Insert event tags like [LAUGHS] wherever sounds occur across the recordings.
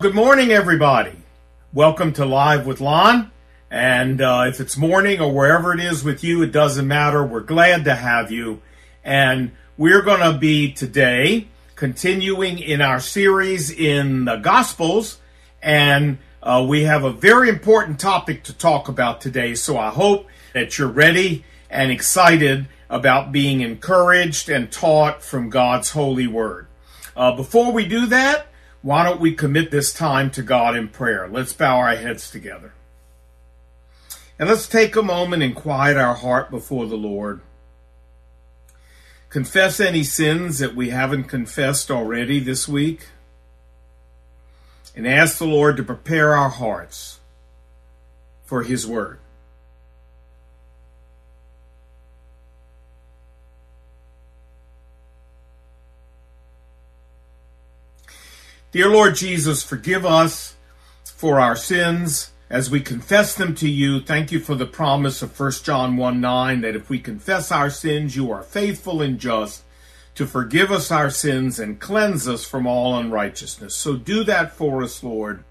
Good morning, everybody. Welcome to Live with Lon. And uh, if it's morning or wherever it is with you, it doesn't matter. We're glad to have you. And we're going to be today continuing in our series in the Gospels. And uh, we have a very important topic to talk about today. So I hope that you're ready and excited about being encouraged and taught from God's holy word. Uh, before we do that, why don't we commit this time to God in prayer? Let's bow our heads together. And let's take a moment and quiet our heart before the Lord. Confess any sins that we haven't confessed already this week. And ask the Lord to prepare our hearts for His Word. Dear Lord Jesus, forgive us for our sins as we confess them to you. Thank you for the promise of 1 John 1 9 that if we confess our sins, you are faithful and just to forgive us our sins and cleanse us from all unrighteousness. So do that for us, Lord.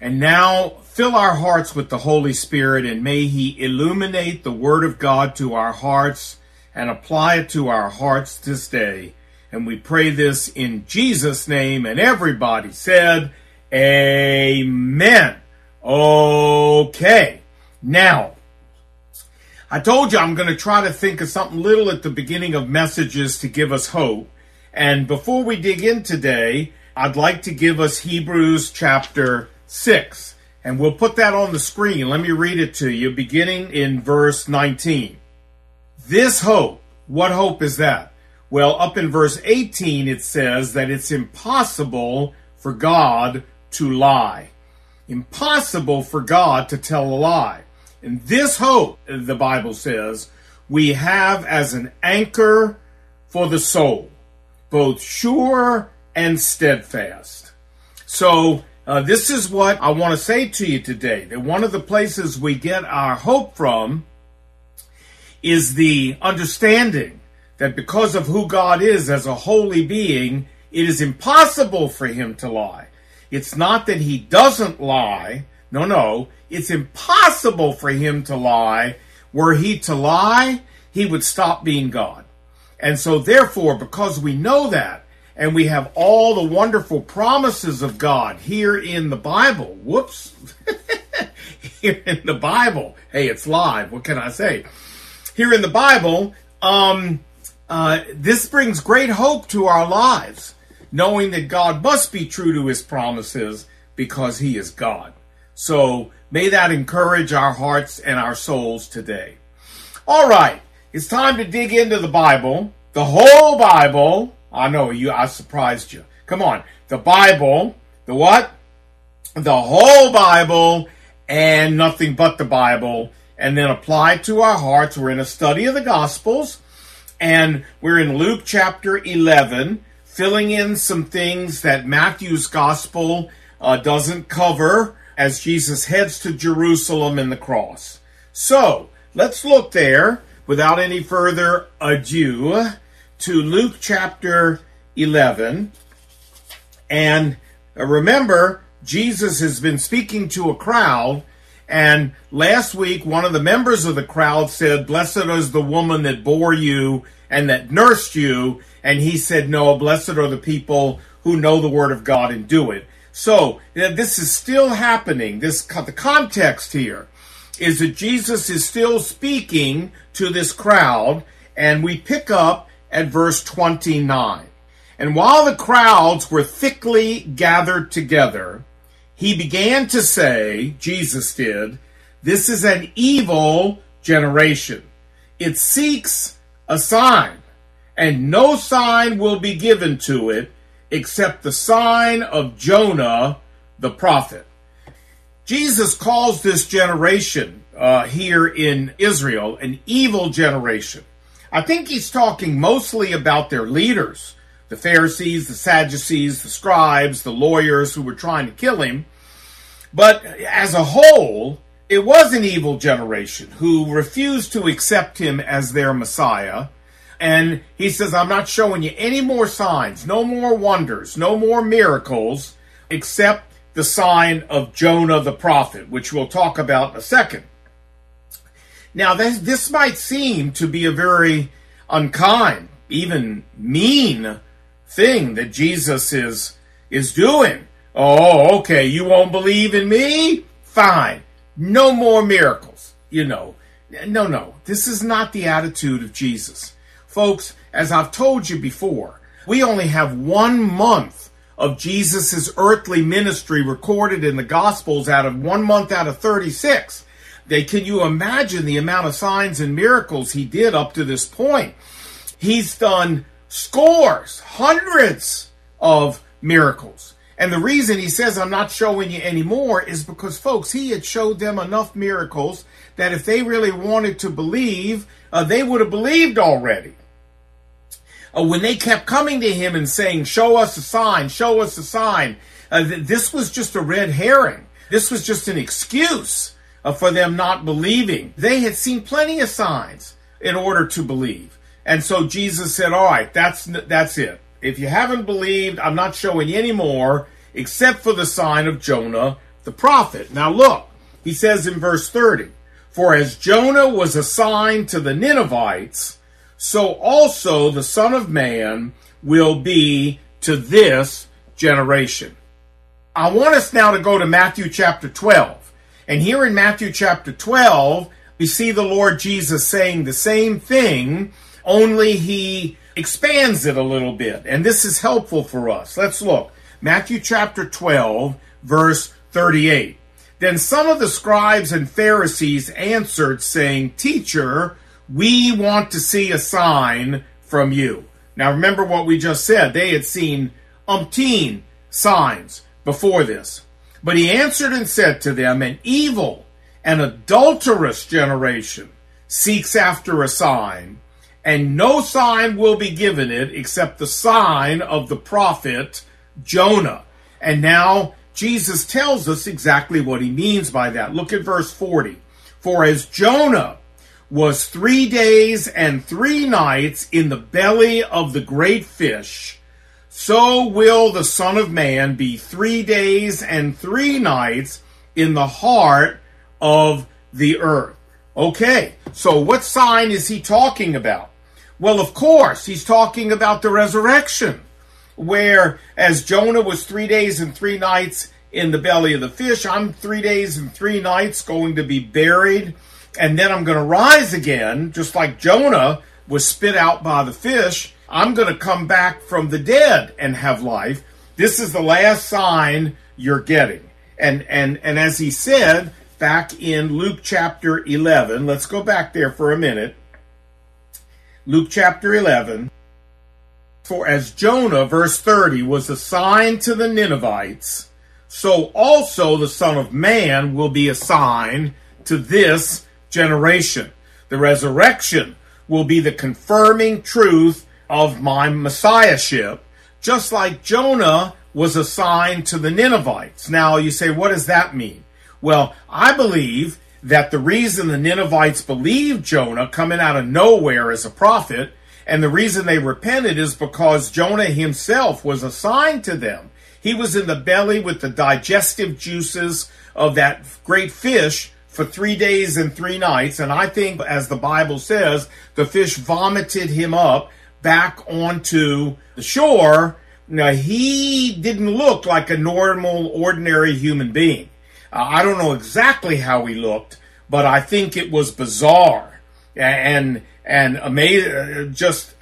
And now fill our hearts with the Holy Spirit and may He illuminate the Word of God to our hearts and apply it to our hearts this day. And we pray this in Jesus' name. And everybody said, Amen. Okay. Now, I told you I'm going to try to think of something little at the beginning of messages to give us hope. And before we dig in today, I'd like to give us Hebrews chapter 6. And we'll put that on the screen. Let me read it to you, beginning in verse 19. This hope, what hope is that? Well, up in verse 18, it says that it's impossible for God to lie. Impossible for God to tell a lie. And this hope, the Bible says, we have as an anchor for the soul, both sure and steadfast. So, uh, this is what I want to say to you today that one of the places we get our hope from is the understanding that because of who God is as a holy being, it is impossible for him to lie. It's not that he doesn't lie. No, no. It's impossible for him to lie. Were he to lie, he would stop being God. And so therefore, because we know that, and we have all the wonderful promises of God here in the Bible. Whoops. [LAUGHS] here in the Bible. Hey, it's live. What can I say? Here in the Bible, um, uh, this brings great hope to our lives, knowing that God must be true to his promises because he is God. So may that encourage our hearts and our souls today. All right, it's time to dig into the Bible, the whole Bible. I know you, I surprised you. Come on, the Bible, the what? The whole Bible and nothing but the Bible, and then apply it to our hearts. We're in a study of the Gospels. And we're in Luke chapter 11, filling in some things that Matthew's gospel uh, doesn't cover as Jesus heads to Jerusalem and the cross. So, let's look there without any further ado to Luke chapter 11. And uh, remember, Jesus has been speaking to a crowd and last week, one of the members of the crowd said, Blessed is the woman that bore you and that nursed you. And he said, No, blessed are the people who know the word of God and do it. So this is still happening. This the context here is that Jesus is still speaking to this crowd, and we pick up at verse 29. And while the crowds were thickly gathered together, he began to say, Jesus did, this is an evil generation. It seeks a sign, and no sign will be given to it except the sign of Jonah the prophet. Jesus calls this generation uh, here in Israel an evil generation. I think he's talking mostly about their leaders the Pharisees, the Sadducees, the scribes, the lawyers who were trying to kill him. But as a whole, it was an evil generation who refused to accept him as their Messiah. And he says, I'm not showing you any more signs, no more wonders, no more miracles except the sign of Jonah the prophet, which we'll talk about in a second. Now, this, this might seem to be a very unkind, even mean thing that Jesus is, is doing. Oh, okay, you won't believe in me? Fine. No more miracles. You know, no, no, this is not the attitude of Jesus. Folks, as I've told you before, we only have one month of Jesus' earthly ministry recorded in the Gospels out of one month out of 36. They, can you imagine the amount of signs and miracles he did up to this point? He's done scores, hundreds of miracles. And the reason he says I'm not showing you anymore is because, folks, he had showed them enough miracles that if they really wanted to believe, uh, they would have believed already. Uh, when they kept coming to him and saying, Show us a sign, show us a sign, uh, th- this was just a red herring. This was just an excuse uh, for them not believing. They had seen plenty of signs in order to believe. And so Jesus said, All right, that's, that's it. If you haven't believed, I'm not showing you any more except for the sign of Jonah the prophet. Now look, he says in verse 30, For as Jonah was a sign to the Ninevites, so also the Son of Man will be to this generation. I want us now to go to Matthew chapter 12. And here in Matthew chapter 12, we see the Lord Jesus saying the same thing, only he expands it a little bit. And this is helpful for us. Let's look. Matthew chapter 12, verse 38. Then some of the scribes and Pharisees answered, saying, Teacher, we want to see a sign from you. Now remember what we just said. They had seen umpteen signs before this. But he answered and said to them, An evil and adulterous generation seeks after a sign, and no sign will be given it except the sign of the prophet Jonah. And now Jesus tells us exactly what he means by that. Look at verse 40. For as Jonah was three days and three nights in the belly of the great fish, so will the Son of Man be three days and three nights in the heart of the earth. Okay, so what sign is he talking about? Well, of course, he's talking about the resurrection, where as Jonah was three days and three nights in the belly of the fish, I'm three days and three nights going to be buried and then I'm going to rise again, just like Jonah was spit out by the fish. I'm going to come back from the dead and have life. This is the last sign you're getting. And and and as he said back in Luke chapter 11, let's go back there for a minute. Luke chapter 11. For as Jonah, verse 30, was a sign to the Ninevites, so also the Son of Man will be a sign to this generation. The resurrection will be the confirming truth of my messiahship, just like Jonah was assigned to the Ninevites. Now you say, what does that mean? Well, I believe that the reason the Ninevites believed Jonah coming out of nowhere as a prophet, and the reason they repented is because Jonah himself was assigned to them. He was in the belly with the digestive juices of that great fish for three days and three nights. And I think, as the Bible says, the fish vomited him up back onto the shore. Now, he didn't look like a normal, ordinary human being. Uh, I don't know exactly how he looked, but I think it was bizarre and and amazing, uh, just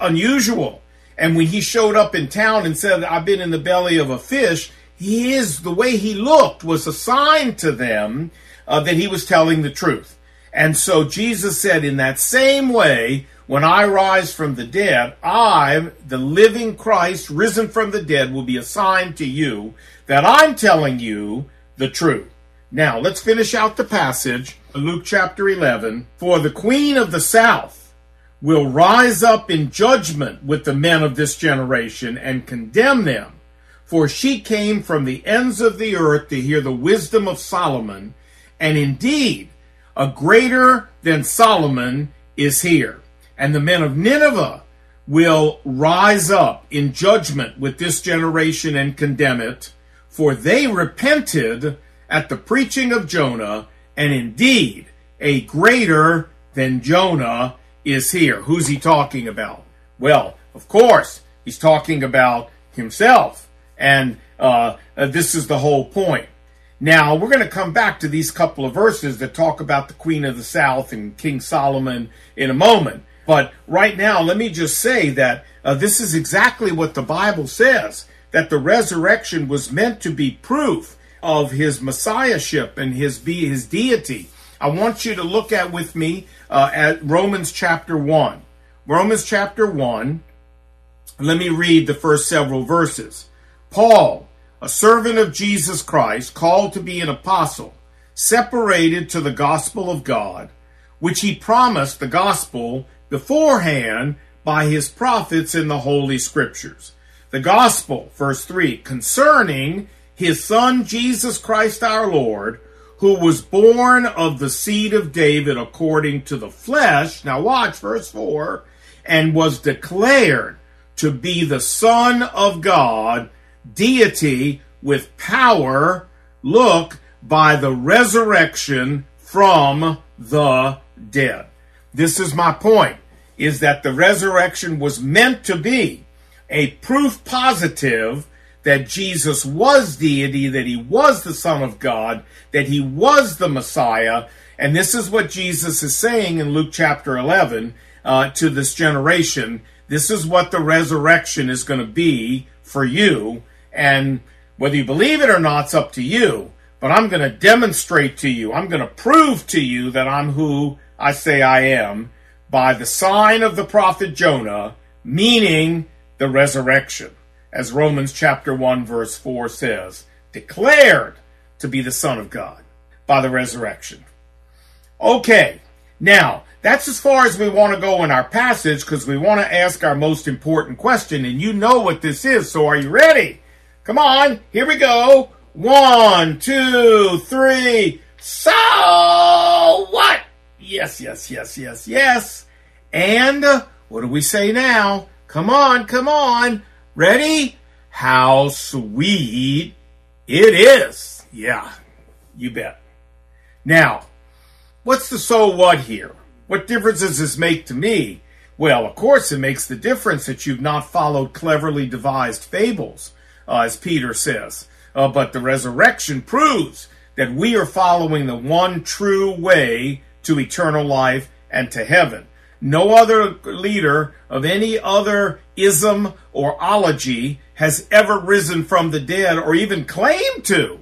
unusual. And when he showed up in town and said, "I've been in the belly of a fish," he is the way he looked was a sign to them uh, that he was telling the truth. And so Jesus said, in that same way, when I rise from the dead, I, the living Christ, risen from the dead, will be assigned to you that I'm telling you the true. Now, let's finish out the passage, Luke chapter 11. For the queen of the south will rise up in judgment with the men of this generation and condemn them. For she came from the ends of the earth to hear the wisdom of Solomon and indeed, a greater than Solomon is here. And the men of Nineveh will rise up in judgment with this generation and condemn it. For they repented at the preaching of Jonah, and indeed a greater than Jonah is here. Who's he talking about? Well, of course, he's talking about himself. And uh, uh, this is the whole point. Now, we're going to come back to these couple of verses that talk about the Queen of the South and King Solomon in a moment. But right now, let me just say that uh, this is exactly what the Bible says that the resurrection was meant to be proof of his messiahship and his be his deity. I want you to look at with me uh, at Romans chapter 1. Romans chapter 1. Let me read the first several verses. Paul, a servant of Jesus Christ, called to be an apostle, separated to the gospel of God, which he promised the gospel beforehand by his prophets in the Holy Scriptures. The gospel, verse 3, concerning his son Jesus Christ our Lord, who was born of the seed of David according to the flesh. Now watch verse 4 and was declared to be the Son of God, deity with power, look, by the resurrection from the dead. This is my point, is that the resurrection was meant to be a proof positive that Jesus was deity, that he was the Son of God, that he was the Messiah. And this is what Jesus is saying in Luke chapter 11 uh, to this generation. This is what the resurrection is going to be for you. And whether you believe it or not, it's up to you. But I'm going to demonstrate to you, I'm going to prove to you that I'm who I say I am by the sign of the prophet Jonah, meaning the resurrection as Romans chapter 1 verse 4 says, declared to be the Son of God by the resurrection. Okay, now that's as far as we want to go in our passage because we want to ask our most important question, and you know what this is, so are you ready? Come on, here we go. One, two, three. So what? Yes, yes, yes, yes, yes. And uh, what do we say now? Come on, come on. Ready? How sweet it is. Yeah, you bet. Now, what's the so what here? What difference does this make to me? Well, of course, it makes the difference that you've not followed cleverly devised fables, uh, as Peter says. Uh, but the resurrection proves that we are following the one true way to eternal life and to heaven. No other leader of any other ism or ology has ever risen from the dead or even claimed to,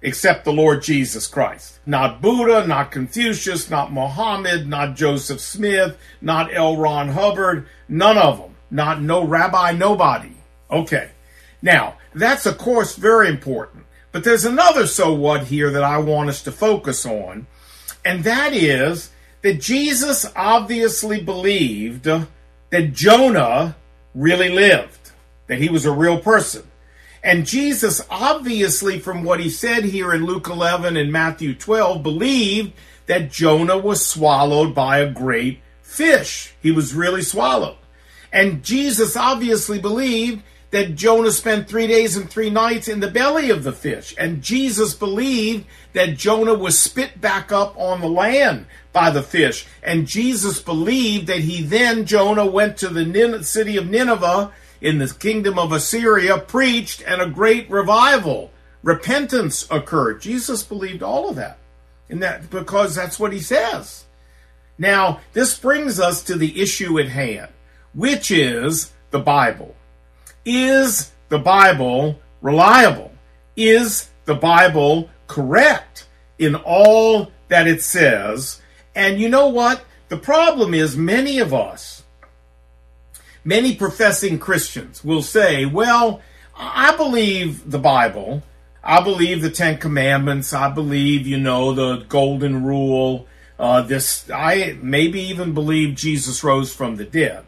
except the Lord Jesus Christ. Not Buddha, not Confucius, not Mohammed, not Joseph Smith, not L. Ron Hubbard, none of them. Not no rabbi, nobody. Okay. Now, that's of course very important. But there's another so what here that I want us to focus on, and that is that Jesus obviously believed that Jonah really lived, that he was a real person. And Jesus, obviously, from what he said here in Luke 11 and Matthew 12, believed that Jonah was swallowed by a great fish. He was really swallowed. And Jesus obviously believed that Jonah spent three days and three nights in the belly of the fish. And Jesus believed that Jonah was spit back up on the land by the fish. And Jesus believed that he then, Jonah, went to the city of Nineveh in the kingdom of Assyria, preached, and a great revival, repentance occurred. Jesus believed all of that. And that because that's what he says. Now, this brings us to the issue at hand, which is the Bible. Is the Bible reliable? Is the Bible correct in all that it says? And you know what? The problem is many of us, many professing Christians will say, well, I believe the Bible. I believe the Ten Commandments. I believe, you know, the Golden Rule. Uh, this, I maybe even believe Jesus rose from the dead.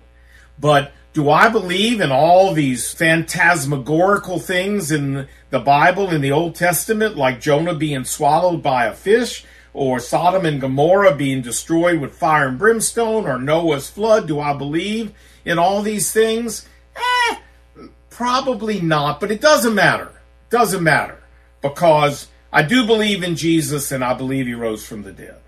But do I believe in all these phantasmagorical things in the Bible, in the Old Testament, like Jonah being swallowed by a fish, or Sodom and Gomorrah being destroyed with fire and brimstone, or Noah's flood? Do I believe in all these things? Eh, probably not, but it doesn't matter. It Doesn't matter because I do believe in Jesus and I believe he rose from the dead.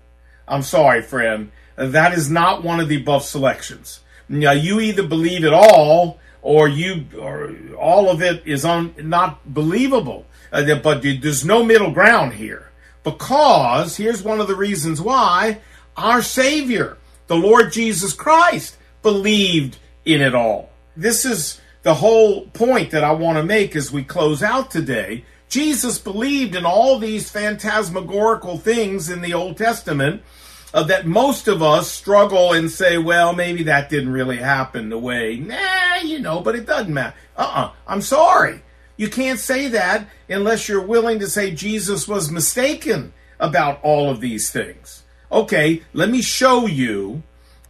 I'm sorry, friend. That is not one of the above selections. Now, you either believe it all or you or all of it is un, not believable. Uh, but there's no middle ground here because here's one of the reasons why our Savior, the Lord Jesus Christ, believed in it all. This is the whole point that I want to make as we close out today. Jesus believed in all these phantasmagorical things in the Old Testament uh, that most of us struggle and say, well, maybe that didn't really happen the way, nah, you know, but it doesn't matter. Uh uh-uh, uh, i am sorry. You can't say that unless you're willing to say Jesus was mistaken about all of these things. Okay, let me show you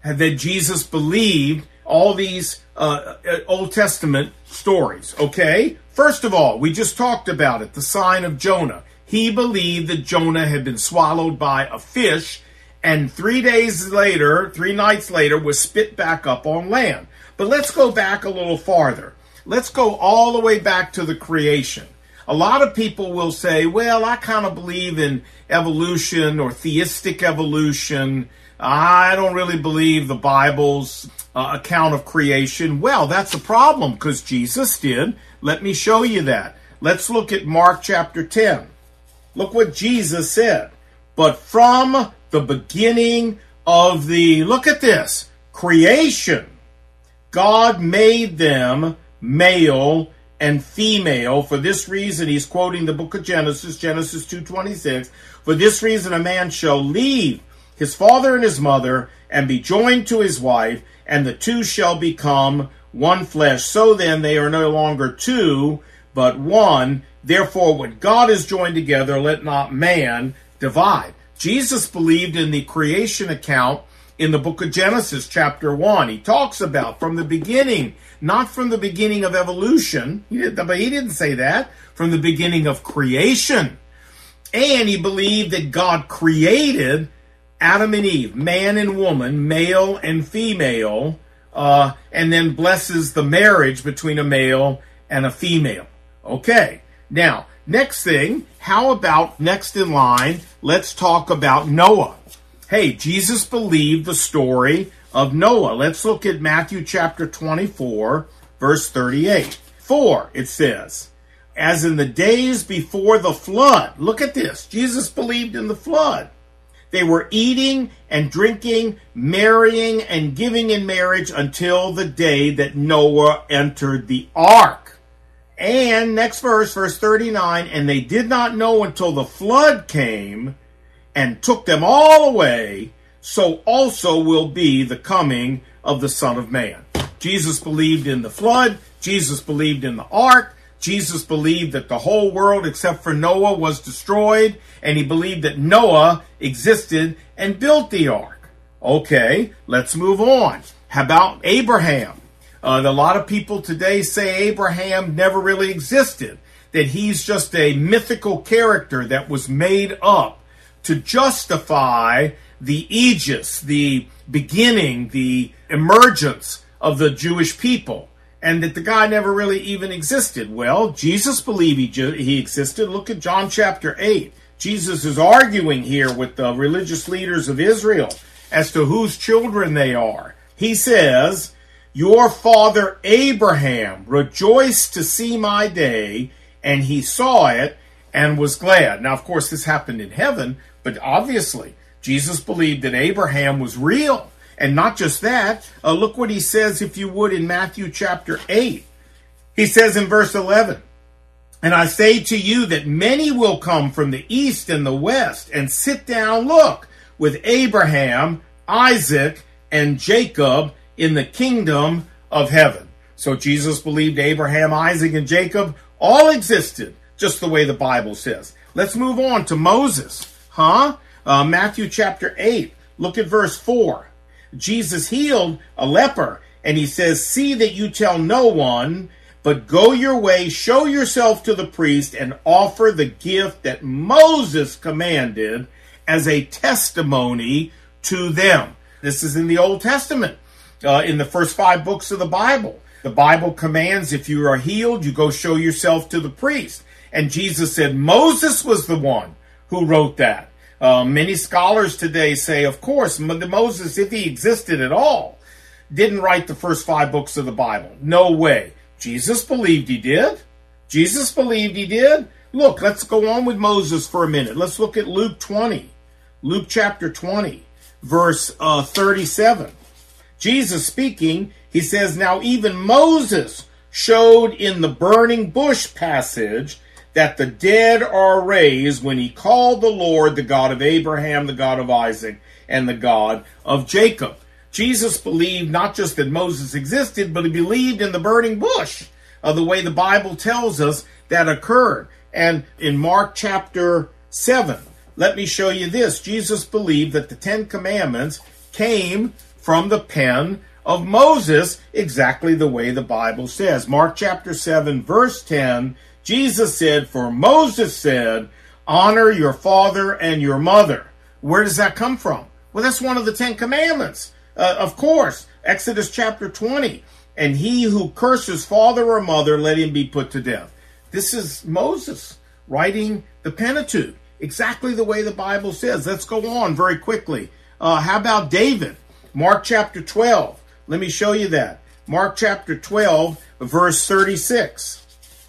that Jesus believed all these uh, uh, Old Testament stories. Okay, first of all, we just talked about it the sign of Jonah. He believed that Jonah had been swallowed by a fish and three days later, three nights later, was spit back up on land. But let's go back a little farther. Let's go all the way back to the creation. A lot of people will say, well, I kind of believe in evolution or theistic evolution. I don't really believe the Bible's uh, account of creation. Well, that's a problem because Jesus did. Let me show you that. Let's look at Mark chapter 10. Look what Jesus said. But from the beginning of the, look at this, creation, God made them male and female. For this reason, he's quoting the book of Genesis, Genesis 2.26. For this reason, a man shall leave his father and his mother and be joined to his wife, and the two shall become one flesh. So then they are no longer two, but one. Therefore, what God has joined together, let not man divide. Jesus believed in the creation account in the book of Genesis, chapter 1. He talks about from the beginning, not from the beginning of evolution, he didn't, but he didn't say that, from the beginning of creation. And he believed that God created Adam and Eve, man and woman, male and female, uh, and then blesses the marriage between a male and a female. Okay, now, next thing, how about next in line, let's talk about Noah. Hey, Jesus believed the story of Noah. Let's look at Matthew chapter 24, verse 38. For, it says, as in the days before the flood. Look at this. Jesus believed in the flood. They were eating and drinking, marrying and giving in marriage until the day that Noah entered the ark. And next verse, verse 39, and they did not know until the flood came and took them all away, so also will be the coming of the Son of Man. Jesus believed in the flood. Jesus believed in the ark. Jesus believed that the whole world except for Noah was destroyed, and he believed that Noah existed and built the ark. Okay, let's move on. How about Abraham? Uh, a lot of people today say Abraham never really existed, that he's just a mythical character that was made up to justify the aegis, the beginning, the emergence of the Jewish people, and that the guy never really even existed. Well, Jesus believed he, he existed. Look at John chapter 8. Jesus is arguing here with the religious leaders of Israel as to whose children they are. He says, Your father Abraham rejoiced to see my day, and he saw it and was glad. Now, of course, this happened in heaven, but obviously, Jesus believed that Abraham was real. And not just that, uh, look what he says, if you would, in Matthew chapter 8. He says in verse 11, And I say to you that many will come from the east and the west and sit down, look, with Abraham, Isaac, and Jacob in the kingdom of heaven. So Jesus believed Abraham, Isaac, and Jacob all existed just the way the Bible says. Let's move on to Moses. Huh? Uh, Matthew chapter 8. Look at verse 4. Jesus healed a leper, and he says, See that you tell no one, but go your way, show yourself to the priest, and offer the gift that Moses commanded as a testimony to them. This is in the Old Testament, uh, in the first five books of the Bible. The Bible commands if you are healed, you go show yourself to the priest. And Jesus said Moses was the one who wrote that. Uh, many scholars today say, of course, Moses, if he existed at all, didn't write the first five books of the Bible. No way. Jesus believed he did. Jesus believed he did. Look, let's go on with Moses for a minute. Let's look at Luke 20. Luke chapter 20, verse uh, 37. Jesus speaking, he says, Now even Moses showed in the burning bush passage that the dead are raised when he called the Lord the God of Abraham, the God of Isaac, and the God of Jacob. Jesus believed not just that Moses existed, but he believed in the burning bush, uh, the way the Bible tells us that occurred. And in Mark chapter 7, let me show you this. Jesus believed that the Ten Commandments came from the pen of Moses, exactly the way the Bible says. Mark chapter 7, verse 10, Jesus said, For Moses said, Honor your father and your mother. Where does that come from? Well, that's one of the Ten Commandments. Uh, of course, Exodus chapter 20. And he who curses father or mother, let him be put to death. This is Moses writing the Pentateuch, exactly the way the Bible says. Let's go on very quickly. Uh, how about David? Mark chapter 12. Let me show you that. Mark chapter 12, verse 36.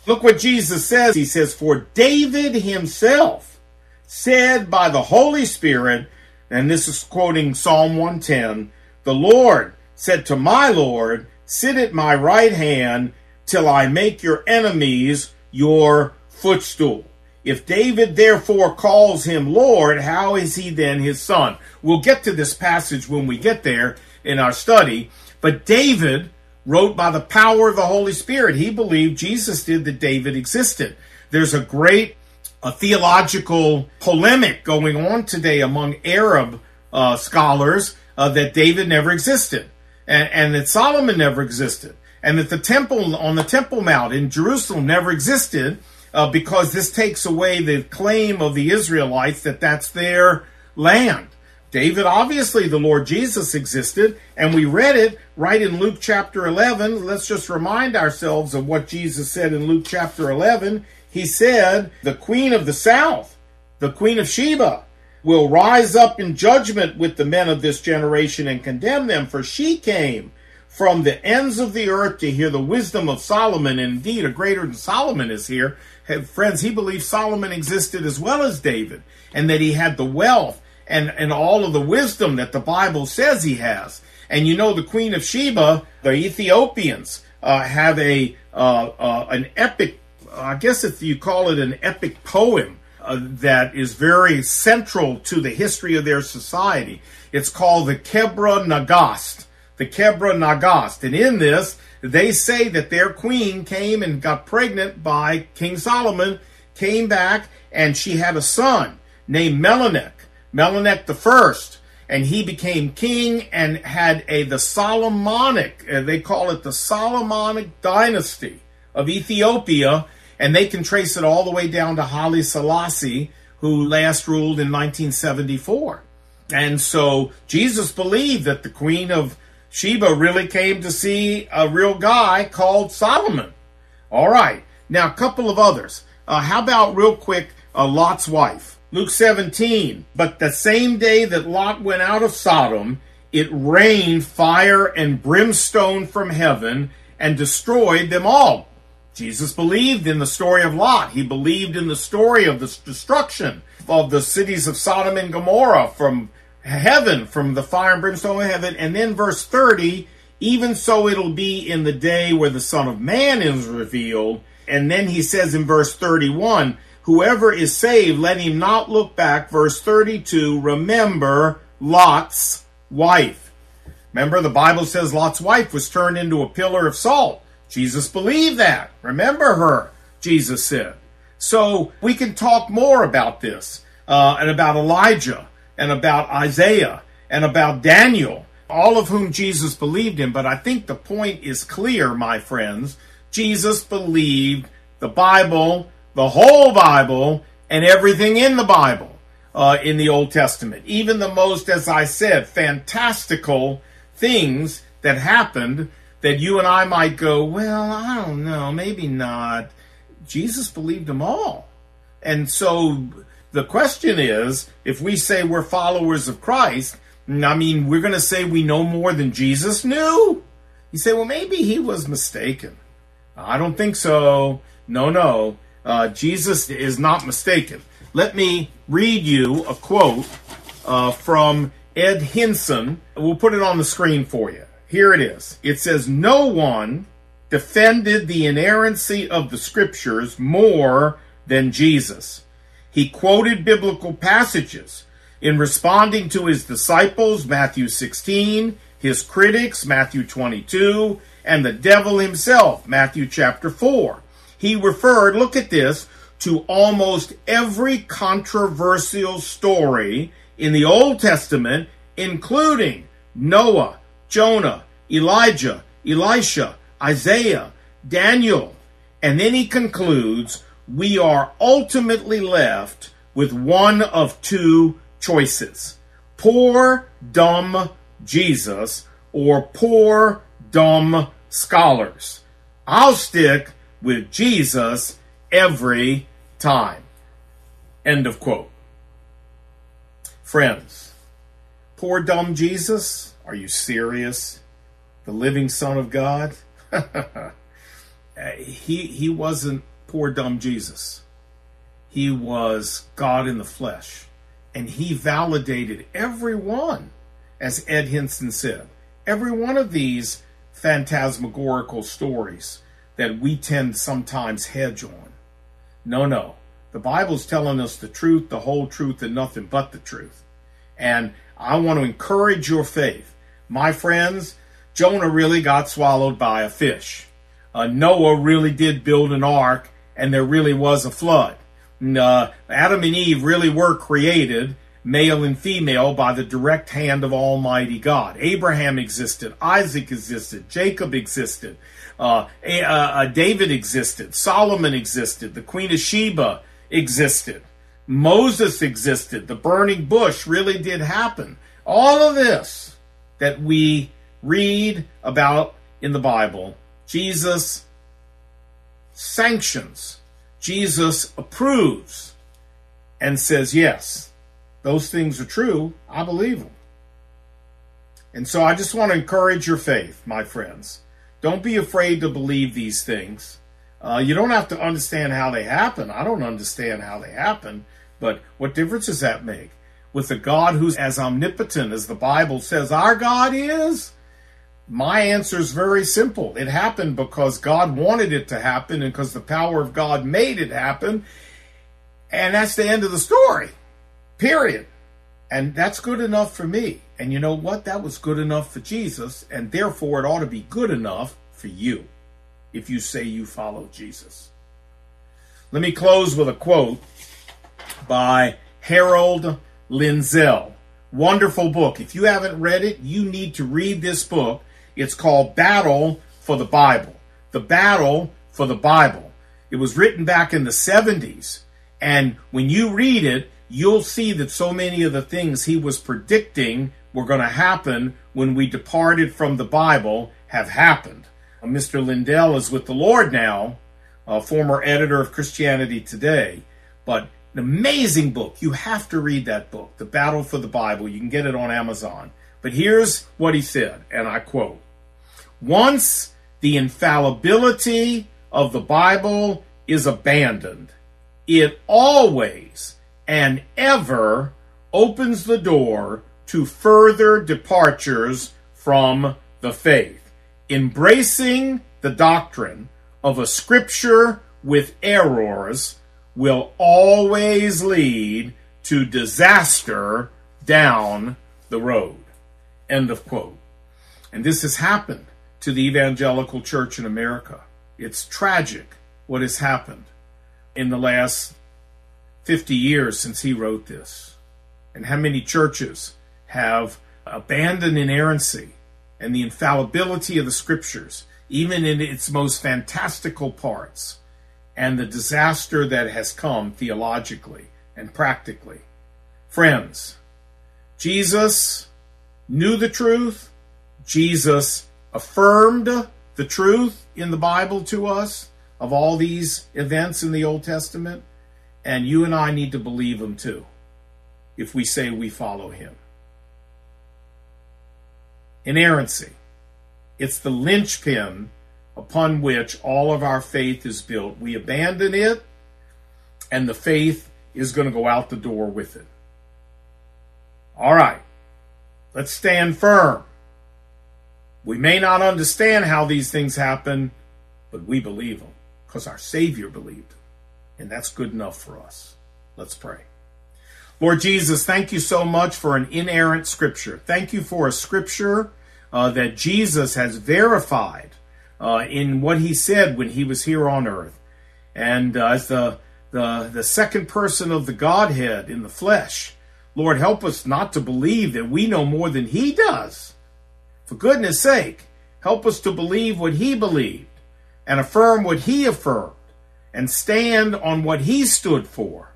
Look what Jesus says. He says, For David himself said by the Holy Spirit, and this is quoting Psalm 110, the Lord said to my Lord, Sit at my right hand till I make your enemies your footstool. If David therefore calls him Lord, how is he then his son? We'll get to this passage when we get there in our study. But David wrote by the power of the Holy Spirit. He believed Jesus did that David existed. There's a great a theological polemic going on today among Arab uh, scholars uh, that David never existed and, and that Solomon never existed and that the temple on the Temple Mount in Jerusalem never existed uh, because this takes away the claim of the Israelites that that's their land. David, obviously, the Lord Jesus existed, and we read it right in Luke chapter 11. Let's just remind ourselves of what Jesus said in Luke chapter 11. He said, The queen of the south, the queen of Sheba, will rise up in judgment with the men of this generation and condemn them, for she came from the ends of the earth to hear the wisdom of Solomon. And indeed, a greater than Solomon is here. Friends, he believed Solomon existed as well as David, and that he had the wealth and, and all of the wisdom that the Bible says he has. And you know, the Queen of Sheba, the Ethiopians, uh, have a uh, uh, an epic, I guess if you call it an epic poem, uh, that is very central to the history of their society. It's called the Kebra Nagast the Kebra Nagast. And in this, they say that their queen came and got pregnant by King Solomon, came back, and she had a son named Melanech, Melanech the first, and he became king and had a the Solomonic, uh, they call it the Solomonic dynasty of Ethiopia, and they can trace it all the way down to Haile Selassie, who last ruled in 1974. And so Jesus believed that the queen of Sheba really came to see a real guy called Solomon. All right. Now, a couple of others. Uh, how about real quick, uh, Lot's wife? Luke 17. But the same day that Lot went out of Sodom, it rained fire and brimstone from heaven and destroyed them all. Jesus believed in the story of Lot. He believed in the story of the destruction of the cities of Sodom and Gomorrah from heaven from the fire and brimstone of heaven. And then verse 30, even so it'll be in the day where the Son of Man is revealed. And then he says in verse 31, whoever is saved, let him not look back. Verse 32, remember Lot's wife. Remember, the Bible says Lot's wife was turned into a pillar of salt. Jesus believed that. Remember her, Jesus said. So we can talk more about this uh, and about Elijah and about Isaiah and about Daniel, all of whom Jesus believed in. But I think the point is clear, my friends. Jesus believed the Bible, the whole Bible, and everything in the Bible uh, in the Old Testament. Even the most, as I said, fantastical things that happened that you and I might go, well, I don't know, maybe not. Jesus believed them all. And so the question is if we say we're followers of Christ, I mean, we're going to say we know more than Jesus knew? You say, well, maybe he was mistaken. I don't think so. No, no. Uh, Jesus is not mistaken. Let me read you a quote uh, from Ed Hindson. We'll put it on the screen for you. Here it is. It says, No one defended the inerrancy of the scriptures more than Jesus. He quoted biblical passages in responding to his disciples, Matthew 16, his critics, Matthew 22, and the devil himself, Matthew chapter 4. He referred, look at this, to almost every controversial story in the Old Testament, including Noah, Jonah, Elijah, Elisha, Isaiah, Daniel. And then he concludes, we are ultimately left with one of two choices. Poor, dumb Jesus or poor, dumb scholars. I'll stick with Jesus every time. End of quote. Friends, poor dumb Jesus? Are you serious? The living Son of God? [LAUGHS] he, he wasn't poor dumb Jesus. He was God in the flesh. And he validated every one, as Ed Hindson said, every one of these phantasmagorical stories that we tend sometimes hedge on. No, no. The Bible's telling us the truth, the whole truth, and nothing but the truth. And I want to encourage your faith. My friends, Jonah really got swallowed by a fish. Uh, Noah really did build an ark, and there really was a flood. Uh, Adam and Eve really were created, male and female, by the direct hand of Almighty God. Abraham existed, Isaac existed, Jacob existed. Uh, uh, David existed, Solomon existed, the Queen of Sheba existed, Moses existed, the burning bush really did happen. All of this that we read about in the Bible, Jesus sanctions, Jesus approves, and says, Yes, those things are true. I believe them. And so I just want to encourage your faith, my friends. Don't be afraid to believe these things. Uh, you don't have to understand how they happen. I don't understand how they happen, but what difference does that make? With a God who's as omnipotent as the Bible says our God is? My answer is very simple. It happened because God wanted it to happen and because the power of God made it happen. And that's the end of the story. Period. And that's good enough for me. And you know what? That was good enough for Jesus, and therefore it ought to be good enough for you if you say you follow Jesus. Let me close with a quote by Harold Lindsell. Wonderful book. If you haven't read it, you need to read this book. It's called Battle for the Bible. The Battle for the Bible. It was written back in the 70s. And when you read it, you'll see that so many of the things he was predicting were going to happen when we departed from the Bible have happened. Uh, Mr. Lindsell is with the Lord now, a former editor of Christianity Today, but an amazing book. You have to read that book, The Battle for the Bible. You can get it on Amazon. But here's what he said, and I quote Once the infallibility of the Bible is abandoned, it always and ever opens the door to further departures from the faith. Embracing the doctrine of a scripture with errors will always lead to disaster down the road. End of quote. And this has happened to the evangelical church in America. It's tragic what has happened in the last 50 years since he wrote this. And how many churches have abandoned inerrancy and the infallibility of the scriptures, even in its most fantastical parts, and the disaster that has come theologically and practically. Friends, Jesus knew the truth. Jesus affirmed the truth in the Bible to us. of all these events in the Old Testament, and you and I need to believe them too if we say we follow him. Inerrancy. It's the linchpin upon which all of our faith is built. We abandon it, and the faith is going to go out the door with it. All right, let's stand firm. We may not understand how these things happen, but we believe them because our Savior believed. And that's good enough for us. Let's pray. Lord Jesus, thank you so much for an inerrant scripture. Thank you for a scripture uh, that Jesus has verified uh, in what he said when he was here on earth. And uh, as the, the, the second person of the Godhead in the flesh, Lord, help us not to believe that we know more than he does. For goodness sake, help us to believe what he believed and affirm what he affirmed and stand on what he stood for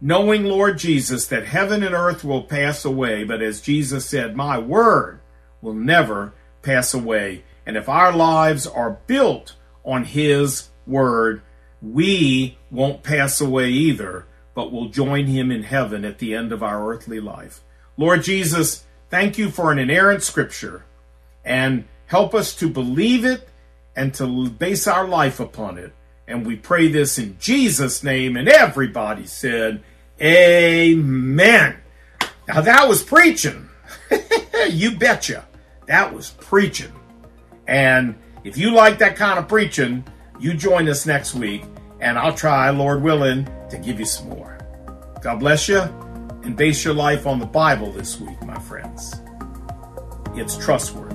knowing, Lord Jesus, that heaven and earth will pass away, but as Jesus said, my word will never pass away. And if our lives are built on his word, we won't pass away either, but will join him in heaven at the end of our earthly life. Lord Jesus, thank you for an inerrant scripture and help us to believe it and to base our life upon it. And we pray this in Jesus' name. And everybody said, Amen. Now that was preaching. [LAUGHS] you betcha. That was preaching. And if you like that kind of preaching, you join us next week, and I'll try, Lord willing, to give you some more. God bless you, and base your life on the Bible this week, my friends. It's trustworthy.